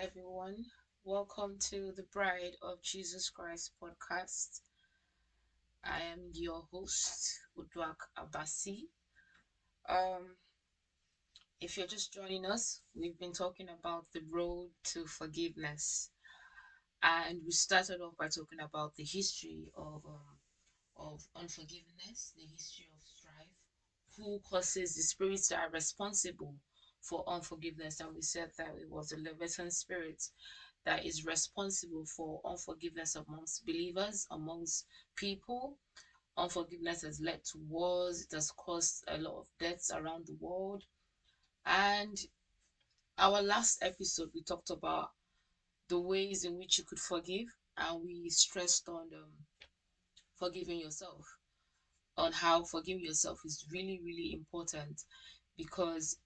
everyone. Welcome to the Bride of Jesus Christ podcast. I am your host, Uduak Abasi. Um, if you're just joining us, we've been talking about the road to forgiveness, and we started off by talking about the history of um, of unforgiveness, the history of strife, who causes the spirits that are responsible for unforgiveness. And we said that it was the Leviathan spirit that is responsible for unforgiveness amongst believers, amongst people. Unforgiveness has led to wars, it has caused a lot of deaths around the world. And our last episode, we talked about the ways in which you could forgive, and we stressed on um, forgiving yourself, on how forgiving yourself is really, really important because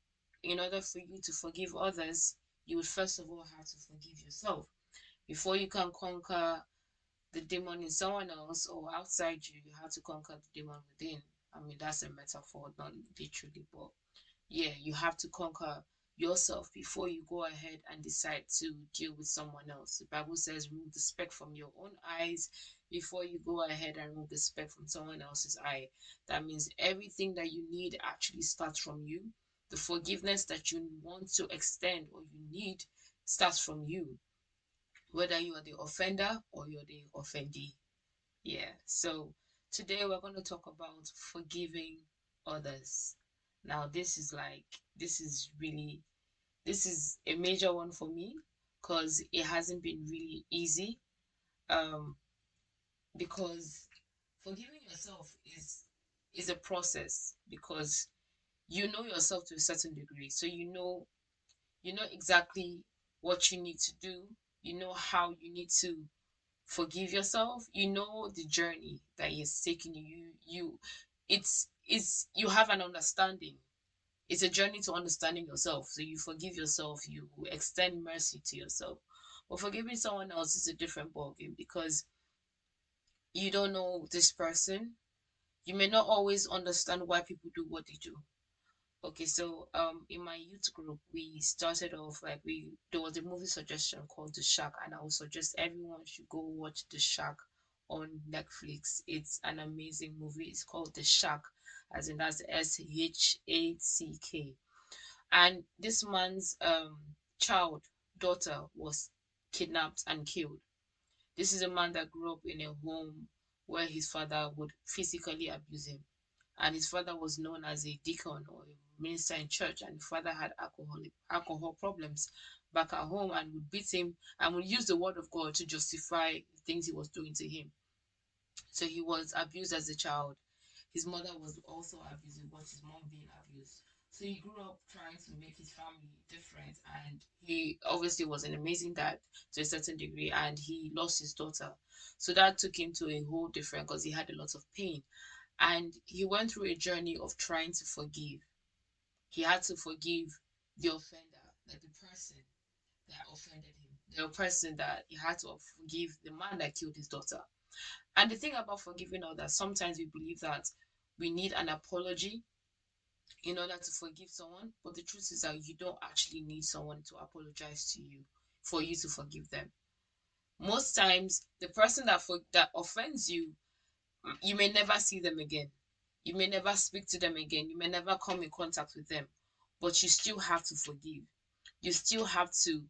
in order for you to forgive others, you would first of all have to forgive yourself. Before you can conquer the demon in someone else or outside you, you have to conquer the demon within. I mean, that's a metaphor, not literally, but yeah, you have to conquer yourself before you go ahead and decide to deal with someone else. The Bible says, remove the speck from your own eyes before you go ahead and remove the speck from someone else's eye. That means everything that you need actually starts from you the forgiveness that you want to extend or you need starts from you, whether you are the offender or you're the offendee. Yeah, so today we're going to talk about forgiving others. Now, this is like, this is really, this is a major one for me because it hasn't been really easy. Um, because forgiving yourself is is a process because you know yourself to a certain degree. So you know you know exactly what you need to do. You know how you need to forgive yourself. You know the journey that is taking you. You it's it's you have an understanding. It's a journey to understanding yourself. So you forgive yourself. You extend mercy to yourself. But forgiving someone else is a different ballgame because you don't know this person. You may not always understand why people do what they do Okay, so um in my youth group we started off like we there was a movie suggestion called The Shack, and I would suggest everyone should go watch The Shack on Netflix. It's an amazing movie. It's called The Shack, as in that's S H A C K. And this man's um child daughter was kidnapped and killed. This is a man that grew up in a home where his father would physically abuse him and his father was known as a deacon or a minister in church and father had alcoholic alcohol problems back at home and would beat him and would use the word of God to justify the things he was doing to him. So he was abused as a child. His mother was also abused, but his mom being abused. So he grew up trying to make his family different and he obviously was an amazing dad to a certain degree and he lost his daughter. So that took him to a whole different because he had a lot of pain. And he went through a journey of trying to forgive he had to forgive the offender, that the person that offended him, the person that he had to forgive the man that killed his daughter. And the thing about forgiving others, sometimes we believe that we need an apology in order to forgive someone, but the truth is that you don't actually need someone to apologize to you for you to forgive them. Most times, the person that for, that offends you, you may never see them again. You may never speak to them again. You may never come in contact with them, but you still have to forgive. You still have to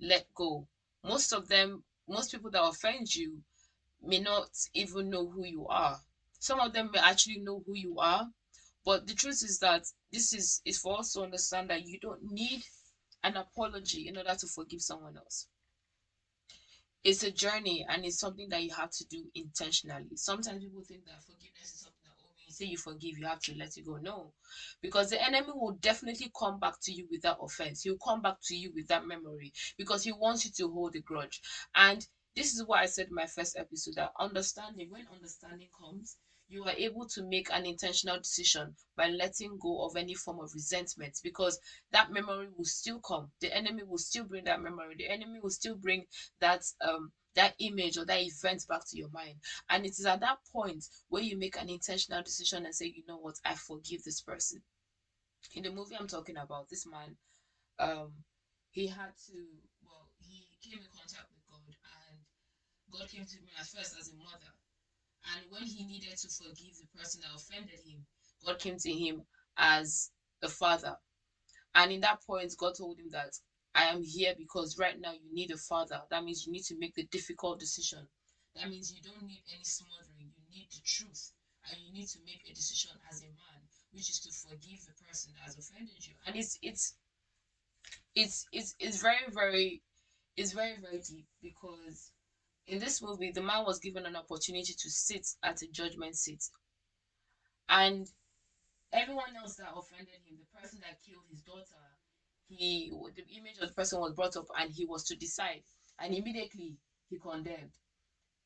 let go. Most of them, most people that offend you may not even know who you are. Some of them may actually know who you are, but the truth is that this is, is for us to understand that you don't need an apology in order to forgive someone else. It's a journey and it's something that you have to do intentionally. Sometimes people think that forgiveness is something oh, say you forgive, you have to let it go. No, because the enemy will definitely come back to you with that offense. He'll come back to you with that memory because he wants you to hold a grudge. And this is why I said in my first episode that understanding, when understanding comes, you are able to make an intentional decision by letting go of any form of resentment because that memory will still come. The enemy will still bring that memory. The enemy will still bring that um that image or that event back to your mind. And it is at that point where you make an intentional decision and say, you know what, I forgive this person. In the movie I'm talking about, this man, um, he had to, well, he came in contact with God and God came to him at first as a mother. And when he needed to forgive the person that offended him, God came to him as a father. And in that point, God told him that I am here because right now you need a father. That means you need to make the difficult decision. That means you don't need any smothering. You need the truth. And you need to make a decision as a man, which is to forgive the person that has offended you. And it's it's it's it's, it's very, very it's very, very deep because in this movie the man was given an opportunity to sit at a judgment seat. And everyone else that offended him, the person that killed his daughter, he the image of the person was brought up and he was to decide. And immediately he condemned.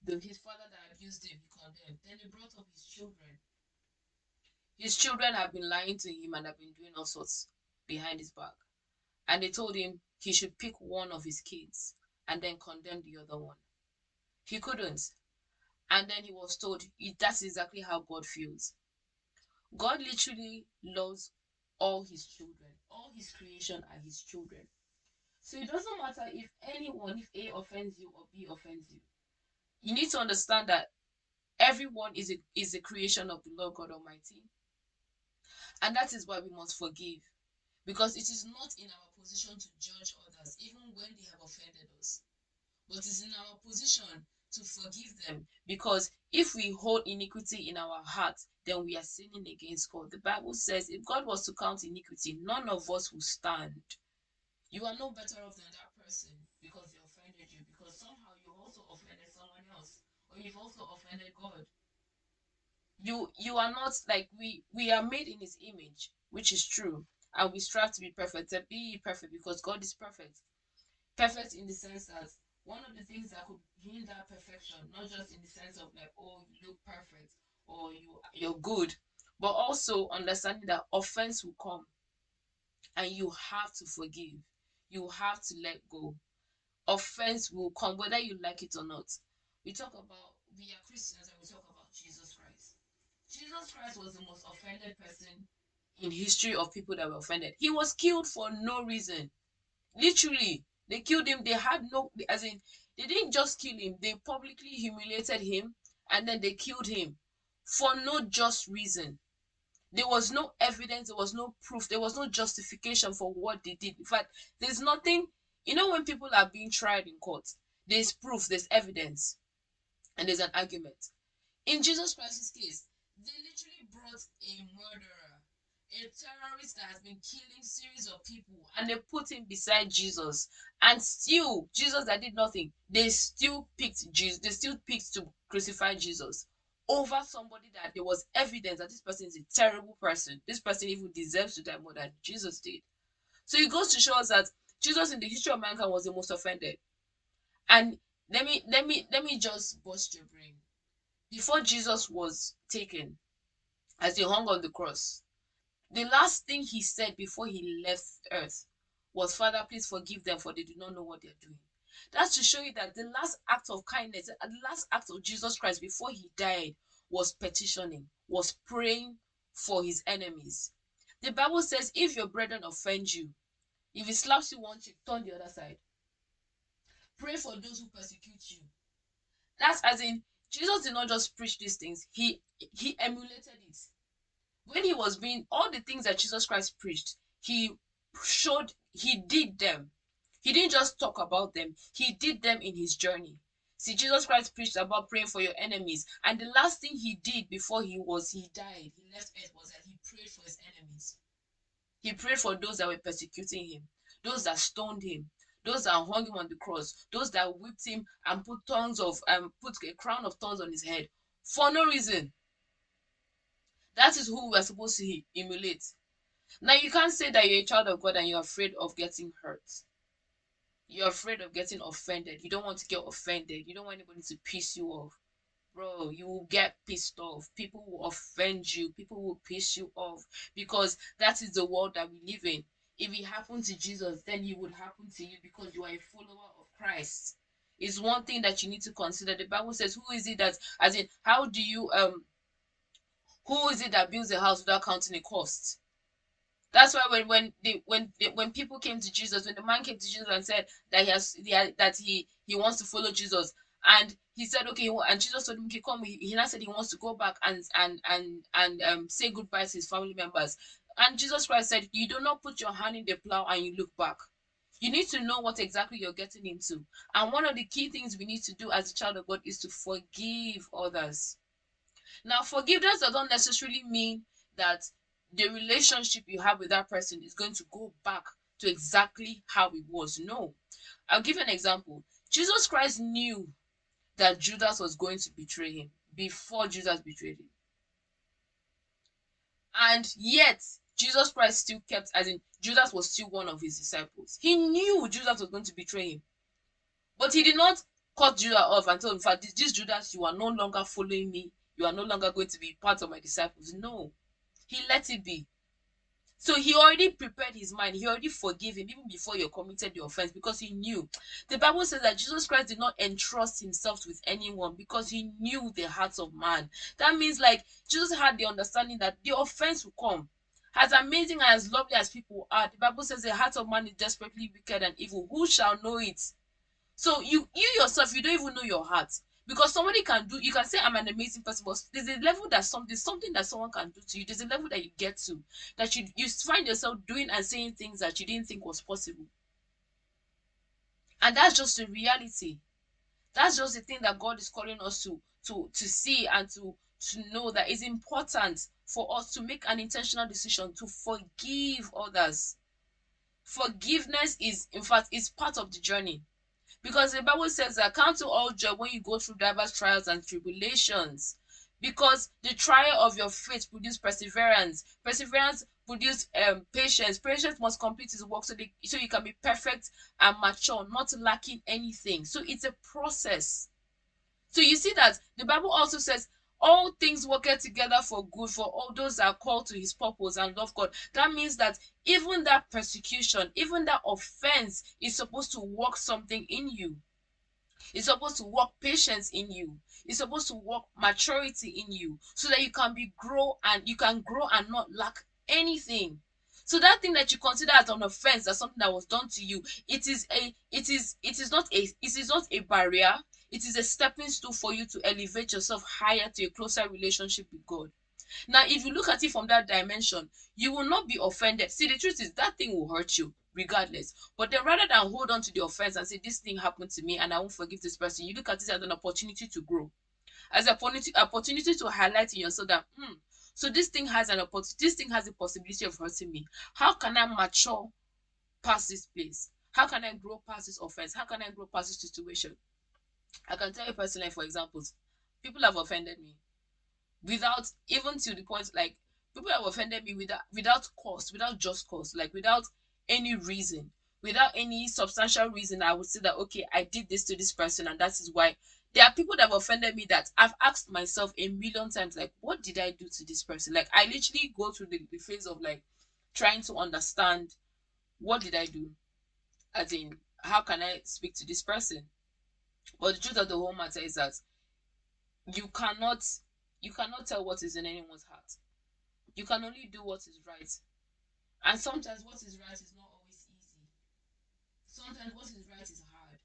The, his father that abused him he condemned. Then he brought up his children. His children have been lying to him and have been doing all sorts behind his back. And they told him he should pick one of his kids and then condemn the other one. He couldn't. And then he was told that's exactly how god feels. God literally loves all his children all his creation are his children. So it doesn't matter if anyone, if A offends you or B offends you. You need to understand that everyone is a, is a creation of the Lord God Almighty. And that is why we must forgive. Because it is not in our position to judge others, even when they have offended us. But it's in our position to forgive them. Because if we hold iniquity in our heart, then we are sinning against God. The Bible says if God was to count iniquity, none of us will stand. You are no better off than that person because they offended you, because somehow you also offended someone else, or you've also offended God. You you are not like we we are made in his image, which is true, and we strive to be perfect. To be perfect because God is perfect. Perfect in the sense that one of the things that could hinder perfection, not just in the sense of like, oh, you look perfect or you you're good, but also understanding that offense will come and you have to forgive. You have to let go. Offense will come whether you like it or not. We talk about we are Christians and we talk about Jesus Christ. Jesus Christ was the most offended person in history of people that were offended. He was killed for no reason. Literally, they killed him. They had no, as in, they didn't just kill him. They publicly humiliated him and then they killed him for no just reason. There was no evidence. There was no proof. There was no justification for what they did. In fact, there's nothing. You know, when people are being tried in court, there's proof, there's evidence, and there's an argument. In Jesus Christ's case, they literally brought a murderer a terrorist that has been killing series of people and they put him beside Jesus and still Jesus that did nothing they still picked Jesus they still picked to crucify Jesus over somebody that there was evidence that this person is a terrible person. This person even deserves to die more than Jesus did. So it goes to show us that Jesus in the history of mankind was the most offended. And let me let me let me just bust your brain. Before Jesus was taken as he hung on the cross the last thing he said before he left earth was, Father, please forgive them for they do not know what they're doing. That's to show you that the last act of kindness, uh, the last act of Jesus Christ before he died was petitioning, was praying for his enemies. The Bible says, if your brethren offend you, if he slaps you once, cheek, turn the other side. Pray for those who persecute you. That's as in Jesus did not just preach these things, he he emulated it when he was being all the things that Jesus Christ preached, he showed he did them. He didn't just talk about them, he did them in his journey. See, Jesus Christ preached about praying for your enemies, and the last thing he did before he was he died, he left earth, was that he prayed for his enemies. He prayed for those that were persecuting him, those that stoned him, those that hung him on the cross, those that whipped him and put tongues of um put a crown of thorns on his head for no reason. That is who we're supposed to emulate. Now, you can't say that you're a child of God and you're afraid of getting hurt. You're afraid of getting offended. You don't want to get offended. You don't want anybody to piss you off. Bro, you will get pissed off. People will offend you. People will piss you off because that is the world that we live in. If it happened to Jesus, then it would happen to you because you are a follower of Christ. It's one thing that you need to consider. The Bible says, Who is it that, as in, how do you um who is it that builds a house without counting the cost? That's why when when they when they, when people came to Jesus, when the man came to Jesus and said that he has, that he he wants to follow Jesus, and he said, okay, and Jesus told him, okay, come. He, he now said he wants to go back and and and and um say goodbye to his family members. And Jesus Christ said, you do not put your hand in the plow and you look back. You need to know what exactly you're getting into. And one of the key things we need to do as a child of God is to forgive others. Now, forgiveness does not necessarily mean that the relationship you have with that person is going to go back to exactly how it was. No. I'll give you an example. Jesus Christ knew that Judas was going to betray him before Judas betrayed him. And yet, Jesus Christ still kept, as in, Judas was still one of his disciples. He knew Judas was going to betray him. But he did not cut Judas off and him, in fact, this Judas, you are no longer following me. You are no longer going to be part of my disciples. No. He let it be. So he already prepared his mind. He already forgave him even before you committed the offense because he knew. The Bible says that Jesus Christ did not entrust himself with anyone because he knew the hearts of man. That means like Jesus had the understanding that the offense will come. As amazing and as lovely as people are, the Bible says the heart of man is desperately wicked and evil. Who shall know it? So you you yourself, you don't even know your heart because somebody can do you can say i'm an amazing person but there's a level that something something that someone can do to you. There's a level that you get to that you you find yourself doing and saying things that you didn't think was possible. And that's just the reality. That's just the thing that god is calling us to to to see and to to know that it's important for us to make an intentional decision to forgive others. Forgiveness is in fact is part of the journey because the Bible says that count to all joy when you go through diverse trials and tribulations. Because the trial of your faith produce perseverance. Perseverance produce um, patience. Patience must complete its work so, they, so you can be perfect and mature, not lacking anything. So it's a process. So you see that the Bible also says all things work together for good for all those that are called to his purpose and love God. That means that even that persecution, even that offense is supposed to work something in you. It's supposed to work patience in you. It's supposed to work maturity in you so that you can be grow and you can grow and not lack anything. So that thing that you consider as an offense, as something that was done to you, it is a it is it is not a it is not a barrier, it is a stepping stone for you to elevate yourself higher to a closer relationship with God. Now, if you look at it from that dimension, you will not be offended. See, the truth is that thing will hurt you regardless. But then rather than hold on to the offense and say, This thing happened to me and I won't forgive this person, you look at it as an opportunity to grow. As an opportunity, opportunity to highlight in yourself that, hmm, so this thing has an opportunity, this thing has a possibility of hurting me. How can I mature past this place? How can I grow past this offense? How can I grow past this situation? I can tell you personally, for examples, people have offended me without even to the point like people have offended me without without cause, without just cause, like without any reason, without any substantial reason. I would say that okay, I did this to this person, and that is why. There are people that have offended me that I've asked myself a million times, like, what did I do to this person? Like, I literally go through the, the phase of like trying to understand what did I do? As in, how can I speak to this person? But the truth of the whole matter is that you cannot you cannot tell what is in anyone's heart. You can only do what is right. And sometimes what is right is not always easy. Sometimes what is right is hard.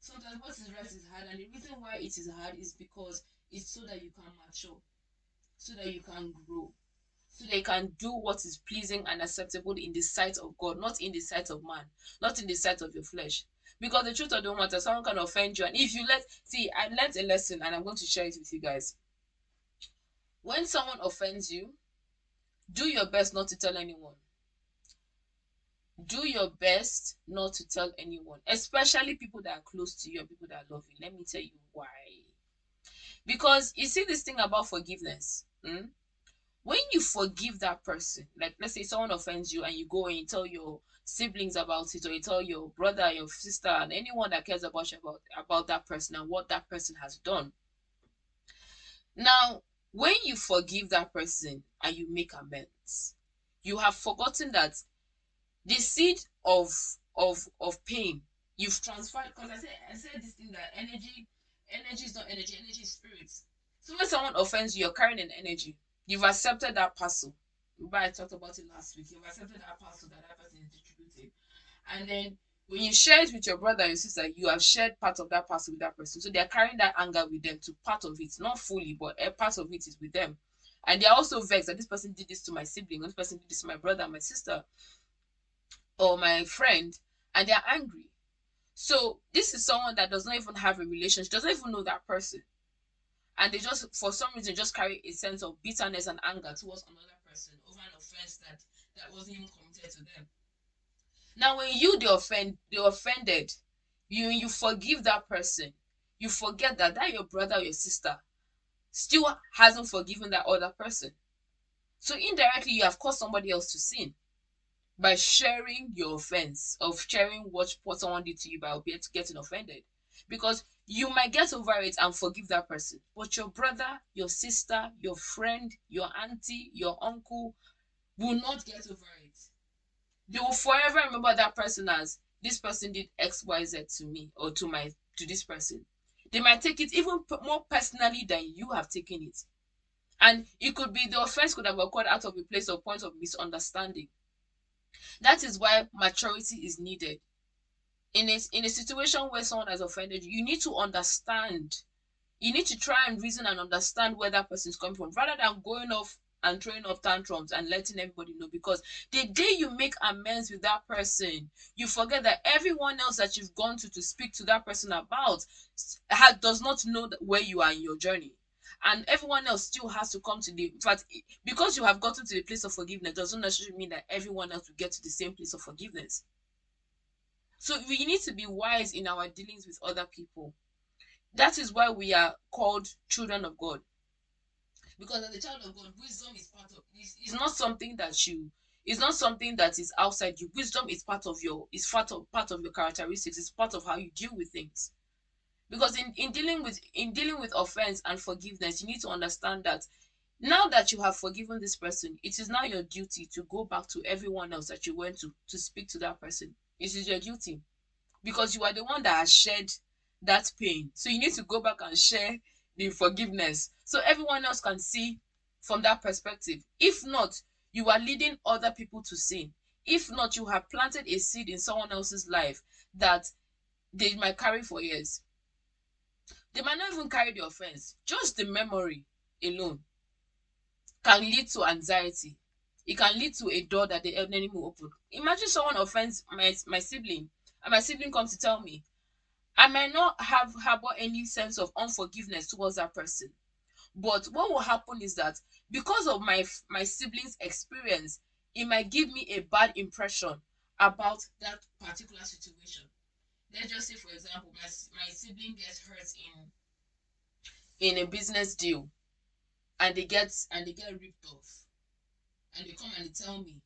Sometimes what is right is hard. And the reason why it is hard is because it's so that you can mature, so that you can grow, so they can do what is pleasing and acceptable in the sight of God, not in the sight of man, not in the sight of your flesh. Because the truth of the matter, someone can offend you. And if you let, see, I learned a lesson and I'm going to share it with you guys. When someone offends you, do your best not to tell anyone. Do your best not to tell anyone, especially people that are close to you or people that love you. Let me tell you why. Because you see this thing about forgiveness. Hmm? When you forgive that person, like let's say someone offends you and you go and you tell your siblings about it or you tell your brother your sister and anyone that cares about you about about that person and what that person has done. Now when you forgive that person and you make amends you have forgotten that the seed of of of pain you've transferred because i said i said this thing that energy energy is not energy energy is spirit. So when someone offends you you're carrying an energy you've accepted that parcel but I talked about it last week. You've accepted that parcel that that person is distributing and then when you share it with your brother and sister, you have shared part of that past with that person. So they are carrying that anger with them to part of it, not fully, but a part of it is with them. And they are also vexed that this person did this to my sibling, this person did this to my brother, my sister, or my friend, and they are angry. So this is someone that does not even have a relationship, doesn't even know that person. And they just, for some reason, just carry a sense of bitterness and anger towards another person over an offense that, that wasn't even committed to them. Now, when you the offend the offended, you you forgive that person, you forget that that your brother or your sister still hasn't forgiven that other person. So indirectly, you have caused somebody else to sin by sharing your offense of sharing what, what someone did to you by getting offended because you might get over it and forgive that person. But your brother your sister your friend your auntie your uncle will not get over it. They will forever remember that person as this person did xyz to me or to my to this person. They might take it even more personally than you have taken it. And it could be the offense could have occurred out of a place or point of misunderstanding. That is why maturity is needed. In a, in a situation where someone has offended you, you need to understand. You need to try and reason and understand where that person is coming from rather than going off and throwing off tantrums and letting everybody know because the day you make amends with that person you forget that everyone else that you've gone to to speak to that person about does not know where you are in your journey and everyone else still has to come to the in fact because you have gotten to the place of forgiveness doesn't necessarily mean that everyone else will get to the same place of forgiveness so we need to be wise in our dealings with other people. That is why we are called children of god. Because as a child of god wisdom is part of it's, not something that you it's not something that is outside you. Wisdom is part of your is part of part of your characteristics. It's part of how you deal with things. Because in, in dealing with in dealing with offense and forgiveness you need to understand that now that you have forgiven this person it is now your duty to go back to everyone else that you went to to speak to that person it is your duty. Because you are the one that has shared that pain. So you need to go back and share the forgiveness. So everyone else can see from that perspective. If not you are leading other people to sin. If not you have planted a seed in someone else's life that they might carry for years. They might not even carry the offense. Just the memory alone can lead to anxiety. It can lead to a door that the enemy will open. Imagine someone offends my, my sibling, and my sibling comes to tell me, I might not have harbor any sense of unforgiveness towards that person. But what will happen is that because of my my sibling's experience, it might give me a bad impression about that particular situation let's just say for example my, my sibling gets hurt in in a business deal and they get and they get ripped off and they come and they tell me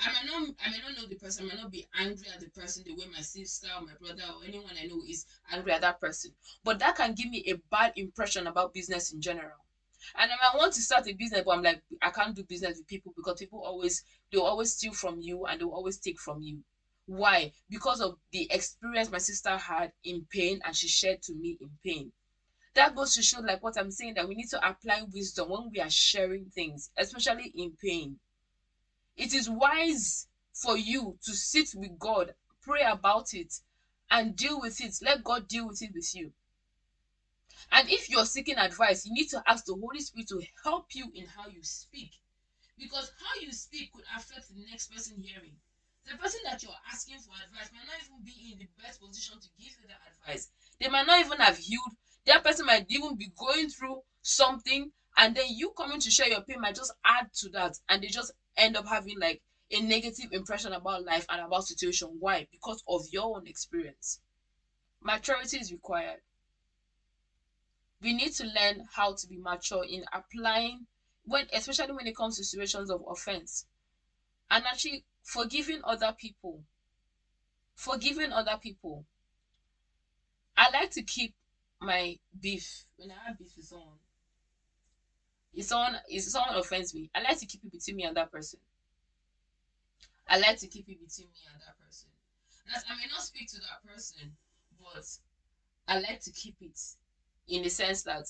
I might not I might not know the person, I might not be angry at the person the way my sister or my brother or anyone I know is angry at that person. But that can give me a bad impression about business in general. And I might want to start a business, but I'm like, I can't do business with people because people always they'll always steal from you and they'll always take from you. Why? Because of the experience my sister had in pain and she shared to me in pain. That goes to show, like what I'm saying, that we need to apply wisdom when we are sharing things, especially in pain. It is wise for you to sit with God, pray about it, and deal with it. Let God deal with it with you. And if you're seeking advice, you need to ask the Holy Spirit to help you in how you speak. Because how you speak could affect the next person hearing the person that you're asking for advice might not even be in the best position to give you that advice. They might not even have healed. That person might even be going through something, and then you coming to share your pain might just add to that, and they just end up having like a negative impression about life and about situation. Why? Because of your own experience. Maturity is required. We need to learn how to be mature in applying when especially when it comes to situations of offense. And actually forgiving other people forgiving other people i like to keep my beef when i have beef with someone if someone if someone offends me. I like to keep it between me and that person. I like to keep it between me and that person. That i may not speak to that person but i like to keep it in the sense that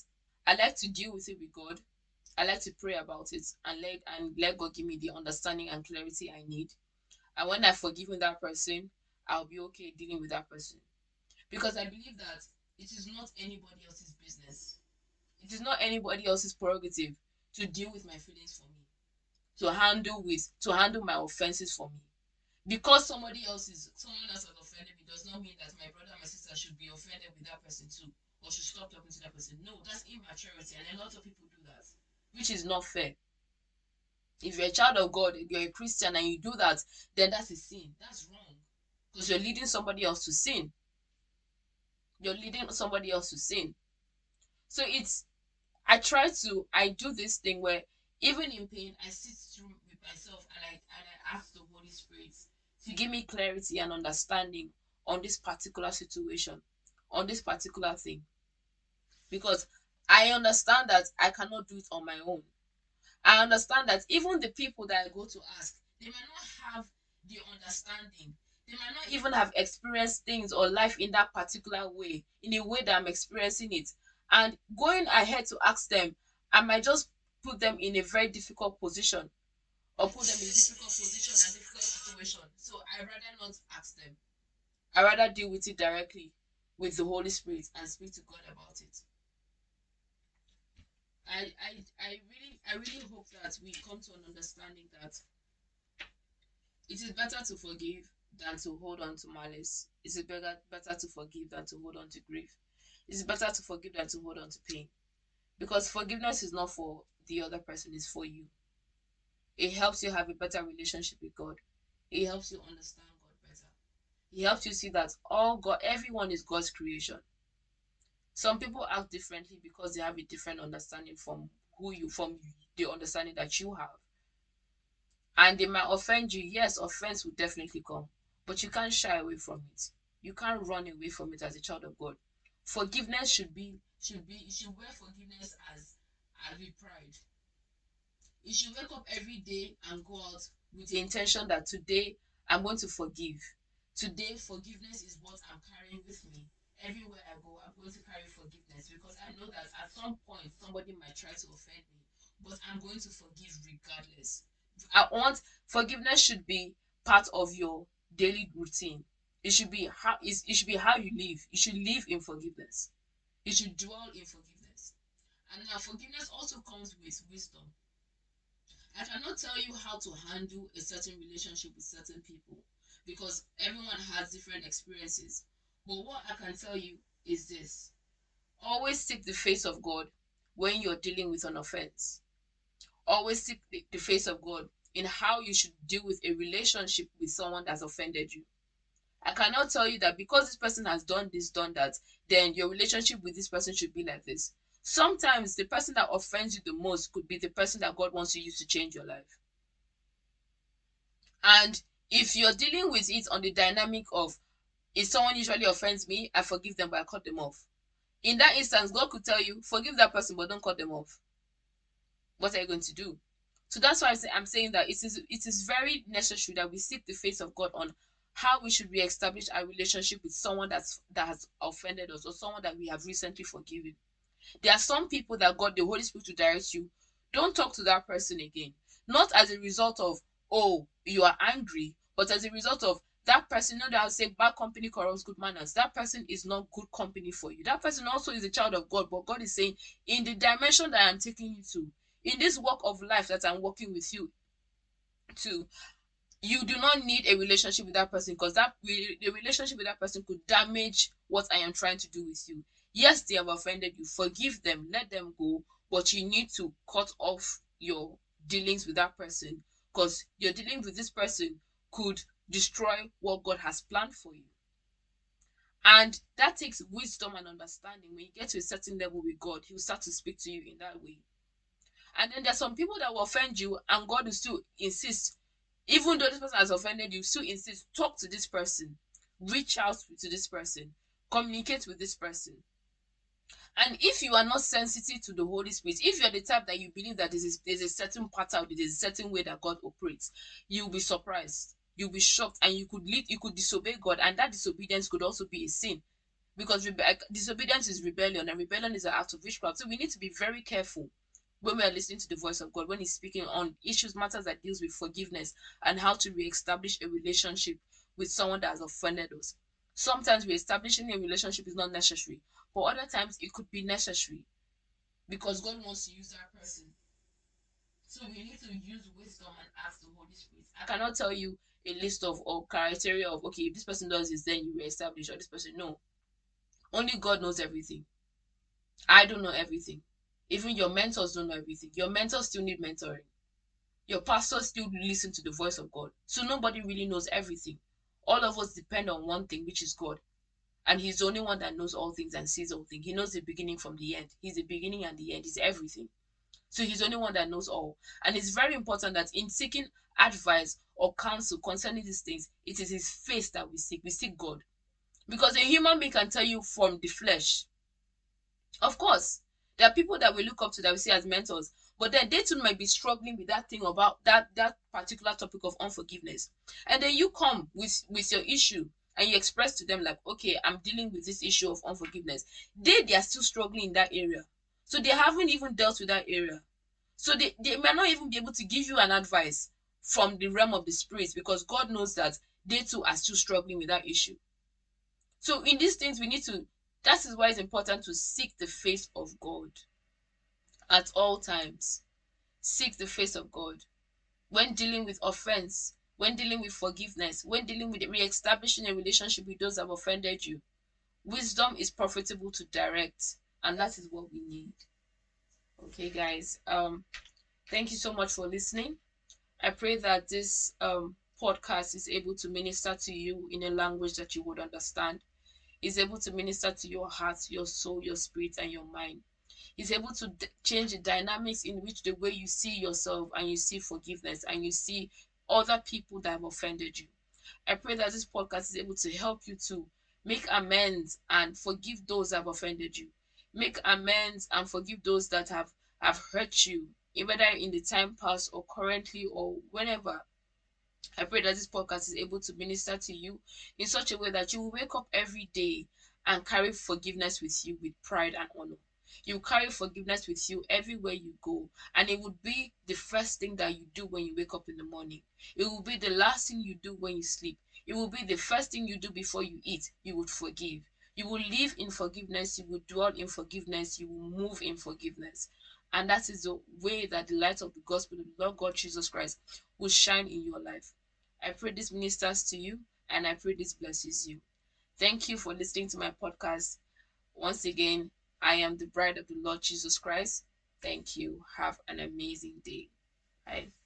i like to deal with it with god. I like to pray about it and let and let god give me the understanding and clarity i need. And when I've forgiven that person, I'll be okay dealing with that person. Because I believe that it is not anybody else's business. It is not anybody else's prerogative to deal with my feelings for me, to handle with to handle my offenses for me. Because somebody else is someone else has offended me does not mean that my brother and my sister should be offended with that person too, or should stop talking to that person. No, that's immaturity, and a lot of people do that, which is not fair. If you're a child of God, if you're a Christian and you do that, then that's a sin. That's wrong. Because you're leading somebody else to sin. You're leading somebody else to sin. So it's I try to I do this thing where even in pain I sit through with myself and I and I ask the Holy Spirit to give me clarity and understanding on this particular situation, on this particular thing. Because I understand that I cannot do it on my own. I understand that even the people that I go to ask, they may not have the understanding. They might not even have experienced things or life in that particular way, in a way that I'm experiencing it. And going ahead to ask them, I might just put them in a very difficult position or put them in a difficult position and difficult situation. So I rather not ask them. I rather deal with it directly with the Holy Spirit and speak to God about it. I, I, I really I really hope that we come to an understanding that it is better to forgive than to hold on to malice. It is better better to forgive than to hold on to grief. It is better to forgive than to hold on to pain. Because forgiveness is not for the other person, it's for you. It helps you have a better relationship with God. It helps you understand God better. It helps you see that all God everyone is God's creation some people act differently because they have a different understanding from who you from the understanding that you have and they might offend you yes offense will definitely come but you can't shy away from it. You can't run away from it as a child of god. Forgiveness should be should be you should wear forgiveness as as with pride. You should wake up every day and go out with the intention that today i'm going to forgive. Today forgiveness is what i'm carrying with me. Everywhere I go, I'm going to carry forgiveness because I know that at some point somebody might try to offend me, but I'm going to forgive regardless. I want forgiveness should be part of your daily routine. It should be how it should be how you live. You should live in forgiveness. You should dwell in forgiveness. And now forgiveness also comes with wisdom. I cannot tell you how to handle a certain relationship with certain people because everyone has different experiences. But what I can tell you is this always seek the face of God when you're dealing with an offense. Always seek the, the face of God in how you should deal with a relationship with someone that's offended you. I cannot tell you that because this person has done this, done that, then your relationship with this person should be like this. Sometimes the person that offends you the most could be the person that God wants to use to change your life. And if you're dealing with it on the dynamic of if someone usually offends me, I forgive them, but I cut them off. In that instance, God could tell you, forgive that person, but don't cut them off. What are you going to do? So that's why I'm saying that it is it is very necessary that we seek the face of God on how we should re-establish our relationship with someone that's that has offended us or someone that we have recently forgiven. There are some people that God, the Holy Spirit, to direct you. Don't talk to that person again. Not as a result of, oh, you are angry, but as a result of that person, you know, that I'll say bad company corrupts good manners. That person is not good company for you. That person also is a child of God, but God is saying, in the dimension that I'm taking you to, in this walk of life that I'm working with you to, you do not need a relationship with that person because that the relationship with that person could damage what I am trying to do with you. Yes, they have offended you. Forgive them, let them go, but you need to cut off your dealings with that person because you're dealing with this person could destroy what God has planned for you. And that takes wisdom and understanding. When you get to a certain level with God, He'll start to speak to you in that way. And then there's some people that will offend you, and God will still insist, even though this person has offended you, still insist, talk to this person, reach out to this person, communicate with this person. And if you are not sensitive to the Holy Spirit, if you're the type that you believe that there's there's a certain pattern, there's a certain way that God operates, you'll be surprised. You'll be shocked and you could lead you could disobey god and that disobedience could also be a sin. Because disobedience is rebellion and rebellion is an act of witchcraft. So we need to be very careful when we are listening to the voice of god when he's speaking on issues matters that deals with forgiveness and how to re-establish a relationship with someone that has offended us. Sometimes re-establishing a relationship is not necessary, but other times it could be necessary because God wants to use that person. So we need to use wisdom and ask the Holy Spirit. I cannot tell you a list of or criteria of okay, if this person does this, then you re-establish, or this person no. Only God knows everything. I don't know everything. Even your mentors don't know everything. Your mentors still need mentoring. Your pastors still listen to the voice of God. So nobody really knows everything. All of us depend on one thing, which is God. And He's the only one that knows all things and sees all things. He knows the beginning from the end. He's the beginning and the end. He's everything. So He's the only one that knows all. And it's very important that in seeking advice or counsel concerning these things, it is His face that we seek. We seek God. Because a human being can tell you from the flesh. Of course, there are people that we look up to that we see as mentors, but then they too might be struggling with that thing about that that particular topic of unforgiveness. And then you come with with your issue and you express to them like, okay, I'm dealing with this issue of unforgiveness. They they are still struggling in that area. So they haven't even dealt with that area. So they, they may not even be able to give you an advice from the realm of the spirits because God knows that they too are still struggling with that issue. So in these things, we need to, that is why it's important to seek the face of God at all times. Seek the face of God. When dealing with offense, when dealing with forgiveness, when dealing with re-establishing a relationship with those that have offended you, wisdom is profitable to direct, and that is what we need. Okay, guys. Um, thank you so much for listening. I pray that this um podcast is able to minister to you in a language that you would understand is able to minister to your heart, your soul, your spirit, and your mind. He's able to d- change the dynamics in which the way you see yourself and you see forgiveness and you see other people that have offended you. I pray that this podcast is able to help you to make amends and forgive those that have offended you. Make amends and forgive those that have, have hurt you, whether in the time past or currently or whenever. I pray that this podcast is able to minister to you in such a way that you will wake up every day and carry forgiveness with you with pride and honor. You carry forgiveness with you everywhere you go, and it would be the first thing that you do when you wake up in the morning. It will be the last thing you do when you sleep. It will be the first thing you do before you eat. You would forgive. You will live in forgiveness. You will dwell in forgiveness. You will move in forgiveness. And that is the way that the light of the gospel of the Lord God Jesus Christ will shine in your life. I pray this ministers to you and I pray this blesses you. Thank you for listening to my podcast. Once again, I am the bride of the Lord Jesus Christ. Thank you. Have an amazing day. Bye.